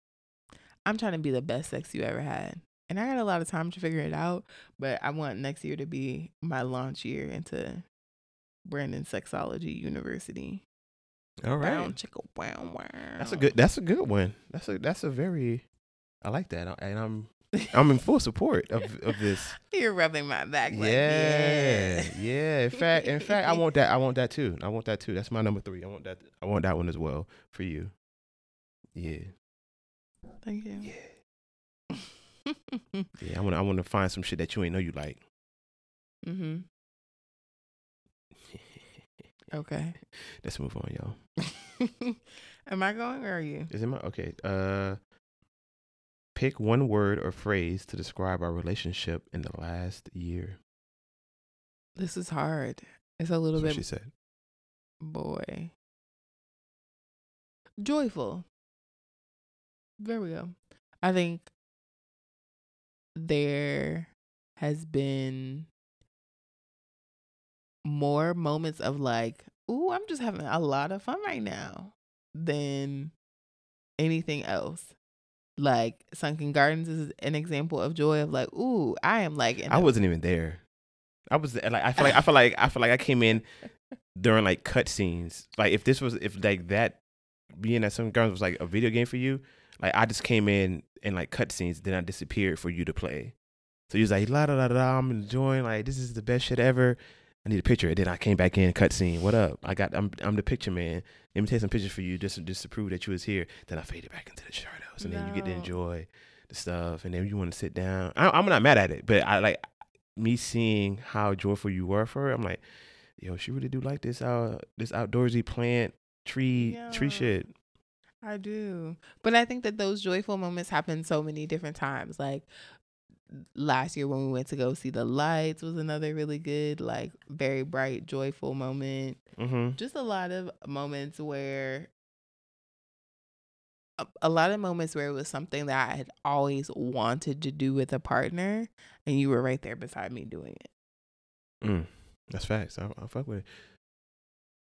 I'm trying to be the best sex you ever had. And I got a lot of time to figure it out, but I want next year to be my launch year into Brandan Sexology University. All right, chicka, wow, wow. that's a good. That's a good one. That's a that's a very. I like that, and I'm I'm in full support of of this. You're rubbing my back. Like, yeah, yeah. yeah. In fact, in fact, I want that. I want that too. I want that too. That's my number three. I want that. I want that one as well for you. Yeah, Thank you. yeah, yeah. I want. I want to find some shit that you ain't know you like. mm-hmm. Okay. Let's move on, y'all. Am I going or are you? Is it my okay? Uh, pick one word or phrase to describe our relationship in the last year. This is hard. It's a little That's what bit she said. boy. Joyful. There we go. I think there has been more moments of like, ooh, I'm just having a lot of fun right now than anything else. Like Sunken Gardens is an example of joy of like, ooh, I am like I wasn't even there. I was like, I feel like I feel like I feel like I came in during like cut scenes. Like if this was if like that being at Sunken Gardens was like a video game for you, like I just came in and like cut scenes, then I disappeared for you to play. So he was like, la da da da, I'm enjoying like this is the best shit ever. I need a picture. And then I came back in, cut scene. What up? I got I'm I'm the picture man. Let me take some pictures for you just to, just to prove that you was here. Then I faded back into the shadows, and then you get to enjoy the stuff, and then you want to sit down. I, I'm not mad at it, but I like me seeing how joyful you were for her. I'm like, yo, she really do like this uh this outdoorsy plant tree tree shit. I do. But I think that those joyful moments happen so many different times. Like last year when we went to go see the lights was another really good, like very bright, joyful moment. Mm-hmm. Just a lot of moments where a, a lot of moments where it was something that I had always wanted to do with a partner and you were right there beside me doing it. Mm. That's facts. I, I fuck with it.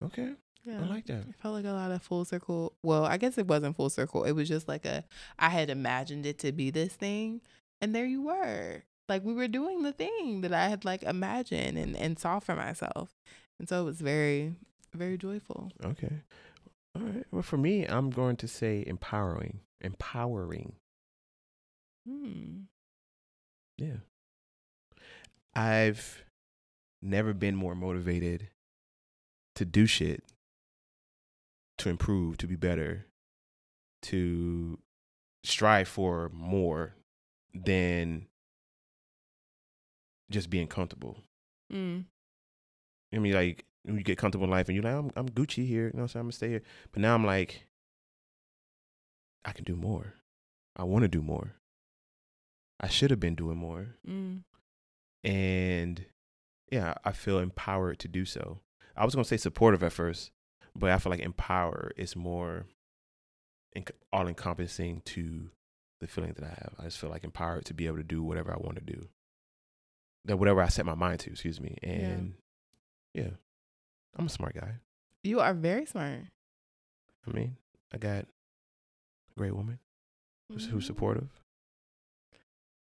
Okay, Yeah. I like that. It felt like a lot of full circle. Well, I guess it wasn't full circle. It was just like a, I had imagined it to be this thing, and there you were. Like we were doing the thing that I had like imagined and, and saw for myself. And so it was very, very joyful. Okay. All right. Well, for me, I'm going to say empowering. Empowering. Hmm. Yeah. I've never been more motivated to do shit, to improve, to be better, to strive for more than just being comfortable. Mm. I mean, like when you get comfortable in life and you're like, I'm, I'm Gucci here, you know what I'm saying? I'm gonna stay here. But now I'm like, I can do more. I want to do more. I should have been doing more. Mm. And yeah, I feel empowered to do so. I was gonna say supportive at first, but I feel like empower is more all encompassing to the feeling that I have. I just feel like empowered to be able to do whatever I want to do. That whatever I set my mind to, excuse me. And yeah, I'm a smart guy. You are very smart. I mean, I got a great woman who's, who's Mhm. supportive.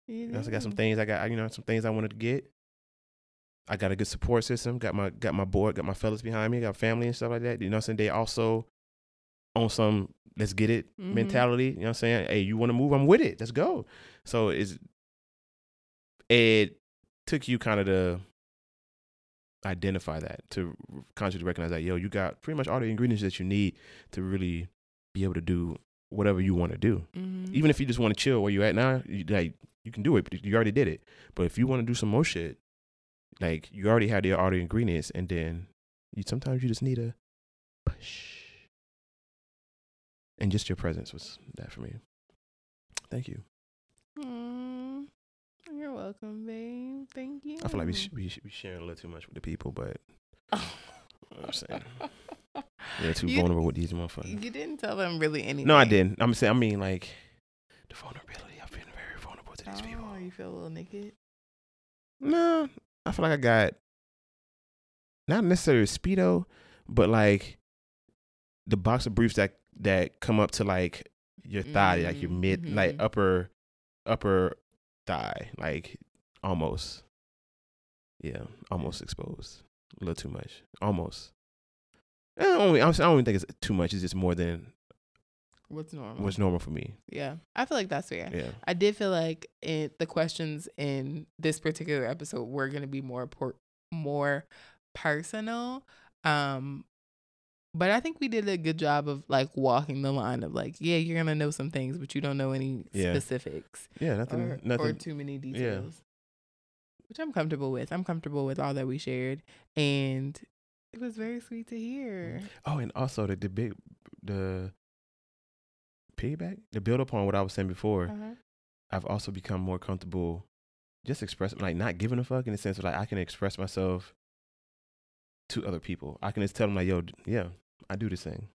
You I got some things I got. You know, some things I wanted to get. I got a good support system. Got my got my board. Got my fellas behind me. Got family and stuff like that. You know, what I'm saying they also on some let's get it Mhm. mentality. You know, what I'm saying hey, you want to move? I'm with it. Let's go. So it's it took you kind of to identify that to consciously recognize that yo, you got pretty much all the ingredients that you need to really be able to do whatever you want to do Mhm. even if you just want to chill where you at now, you, like you can do it, but you already did it. But if you want to do some more shit, like you already had the all the ingredients, and then you sometimes you just need a push. And just your presence was that for me. Thank you. Mm, You're welcome, babe. Thank you. I feel like we should, we should be sharing a little too much with the people, but you know I'm saying they're too You- vulnerable with these motherfuckers. You didn't tell them really anything. No, I didn't. I'm saying I mean like the vulnerability. I've been very vulnerable to these people. Oh, you feel a little naked. No, I feel like I got not necessarily a speedo, but like the boxer briefs that that come up to like your thigh, like your mid, like Mhm. upper upper thigh, like almost. Yeah, almost exposed. A little too much. Almost. I don't, I don't even think it's too much. It's just more than What's normal? what's normal for me. yeah, I feel like that's fair. Yeah. I did feel like it, the questions in this particular episode were going to be more por- more personal. Um, but I think we did a good job of like walking the line of like, yeah, you're gonna know some things, but you don't know any Yeah. specifics Yeah, nothing or, nothing or too many details. Which I'm comfortable with. I'm comfortable with all that we shared, and it was very sweet to hear. Oh, and also the the big the piggyback, the build upon what I was saying before. Uh-huh. I've also become more comfortable just expressing, like not giving a fuck in the sense of like I can express myself to other people. I can just tell them like, yo, yeah, I do this thing.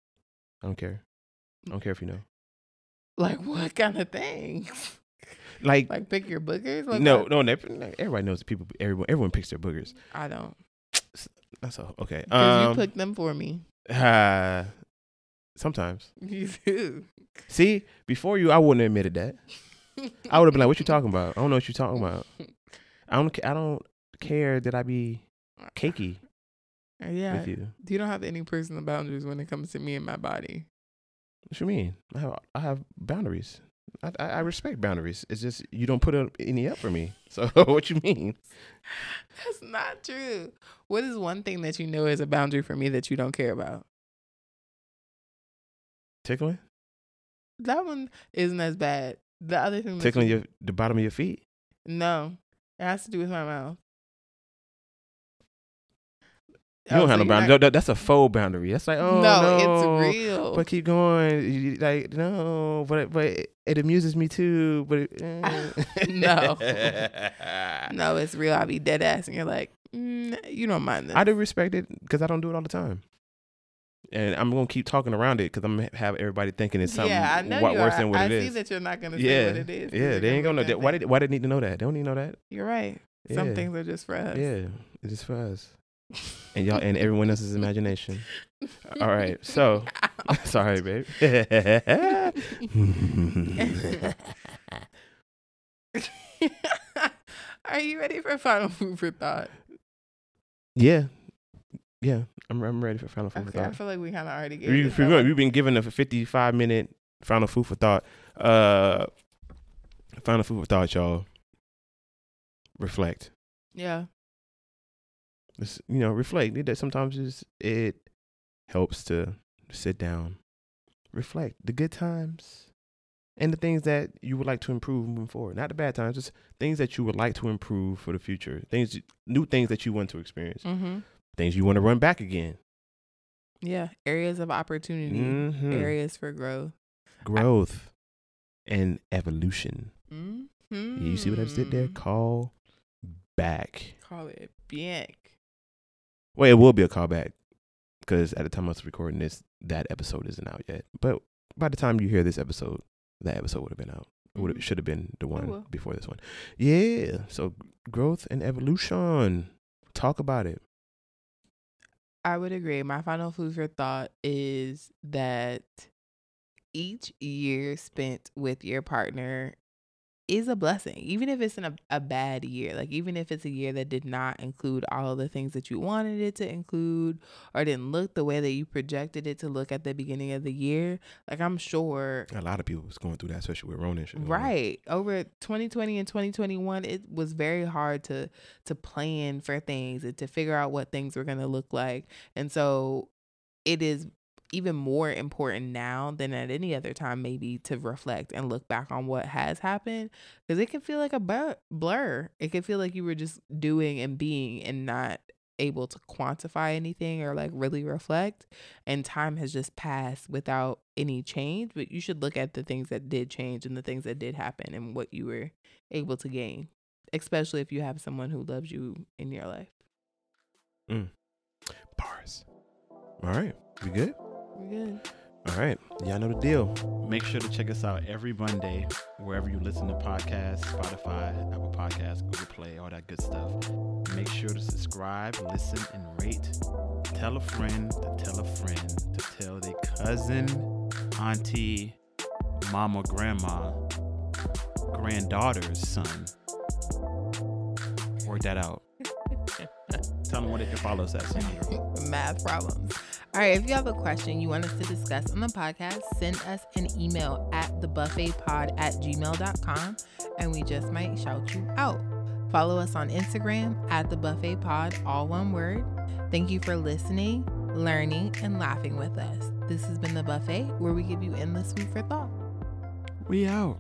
I don't care. I don't care if you know. Like what kind of things? Like, Like pick your boogers? Like no, what? no, everybody knows that people. Everyone, everyone picks their boogers. I don't. That's all. Okay. Because Um, you pick them for me. uh, sometimes. You do. See, before you, I wouldn't have admitted that. I would have been like, "What you talking about? I don't know what you're talking about. I don't. I don't care that I be cakey Yeah. with you. You don't have any personal boundaries when it comes to me and my body. What you mean? I have. I have boundaries. I, I, respect boundaries. It's just you don't put up any up for me. So what you mean? That's not true. What is one thing that you know is a boundary for me that you don't care about? Tickling? That one isn't as bad. The other thing Tickling you, your the bottom of your feet? No. It has to do with my mouth. You don't Oh, have so no boundary. not- That's a faux boundary. That's like oh no, no, it's real. But keep going. Like no, but but it, it amuses me too. But it, eh. No. no, it's real. I'll be dead ass, and you're like, mm, you don't mind this. I do respect it because I don't do it all the time. And I'm gonna keep talking around it because I'm gonna have everybody thinking it's something yeah, I know you worse are. than what I it see that you're not gonna say yeah, what it is. yeah, they ain't gonna know that. Why did why they need to know that? They don't need to know that. You're right. Some Yeah. things are just for us. Yeah, it's just for us and y'all and everyone else's imagination. All right, so sorry, babe. Are you ready for final food for thought? yeah, yeah, I'm I'm ready for final food for thought. I feel like we kind of already gave We, this we, up. we've been given a 55 minute final food for thought. Uh, final food for thought, y'all. Reflect. Yeah. Just, you know, reflect. That sometimes it's, it helps to sit down, reflect the good times and the things that you would like to improve moving forward. Not the bad times, just things that you would like to improve for the future. Things, new things that you want to experience. Mm-hmm. Things you want to run back again. Yeah. Areas of opportunity. Mhm. Areas for growth. Growth and evolution. Mm-hmm. You see what I just did there? Call back. Call it bien. Well, it will be a callback because at the time I was recording this, that episode isn't out yet. But by the time you hear this episode, that episode would have been out. Would Mhm. should have been the one before this one. Yeah. So growth and evolution. Talk about it. I would agree. My final food for thought is that each year spent with your partner is a blessing, even if it's in a, a bad year. Like, even if it's a year that did not include all of the things that you wanted it to include or didn't look the way that you projected it to look at the beginning of the year. Like, I'm sure A lot of people was going through that, especially with Ronan. shit. Right. Over 2020 and 2021, it was very hard to to plan for things and to figure out what things were going to look like. And so it is even more important now than at any other time maybe to reflect and look back on what has happened because it can feel like a blur. It can feel like you were just doing and being and not able to quantify anything or like really reflect and time has just passed without any change but you should look at the things that did change and the things that did happen and what you were able to gain especially if you have someone who loves you in your life Mm. Bars. All right. We good? We're good All right. Y'all know the deal. Make sure to check us out every Monday, wherever you listen to podcasts, Spotify, Apple Podcasts, Google Play, all that good stuff. Make sure to subscribe, listen, and rate. Tell a friend to tell a friend to tell their cousin, auntie, mama, grandma, granddaughter's son. Work that out. Tell them where they can follow us at, Ciandra. math problems All right, if you have a question you want us to discuss on the podcast, send us an email at thebuffetpod at gmail.com and we just might shout you out. Follow us on Instagram at thebuffetpod, all one word. Thank you for listening, learning, and laughing with us. This has been The Buffet, where we give you endless food for thought. We out.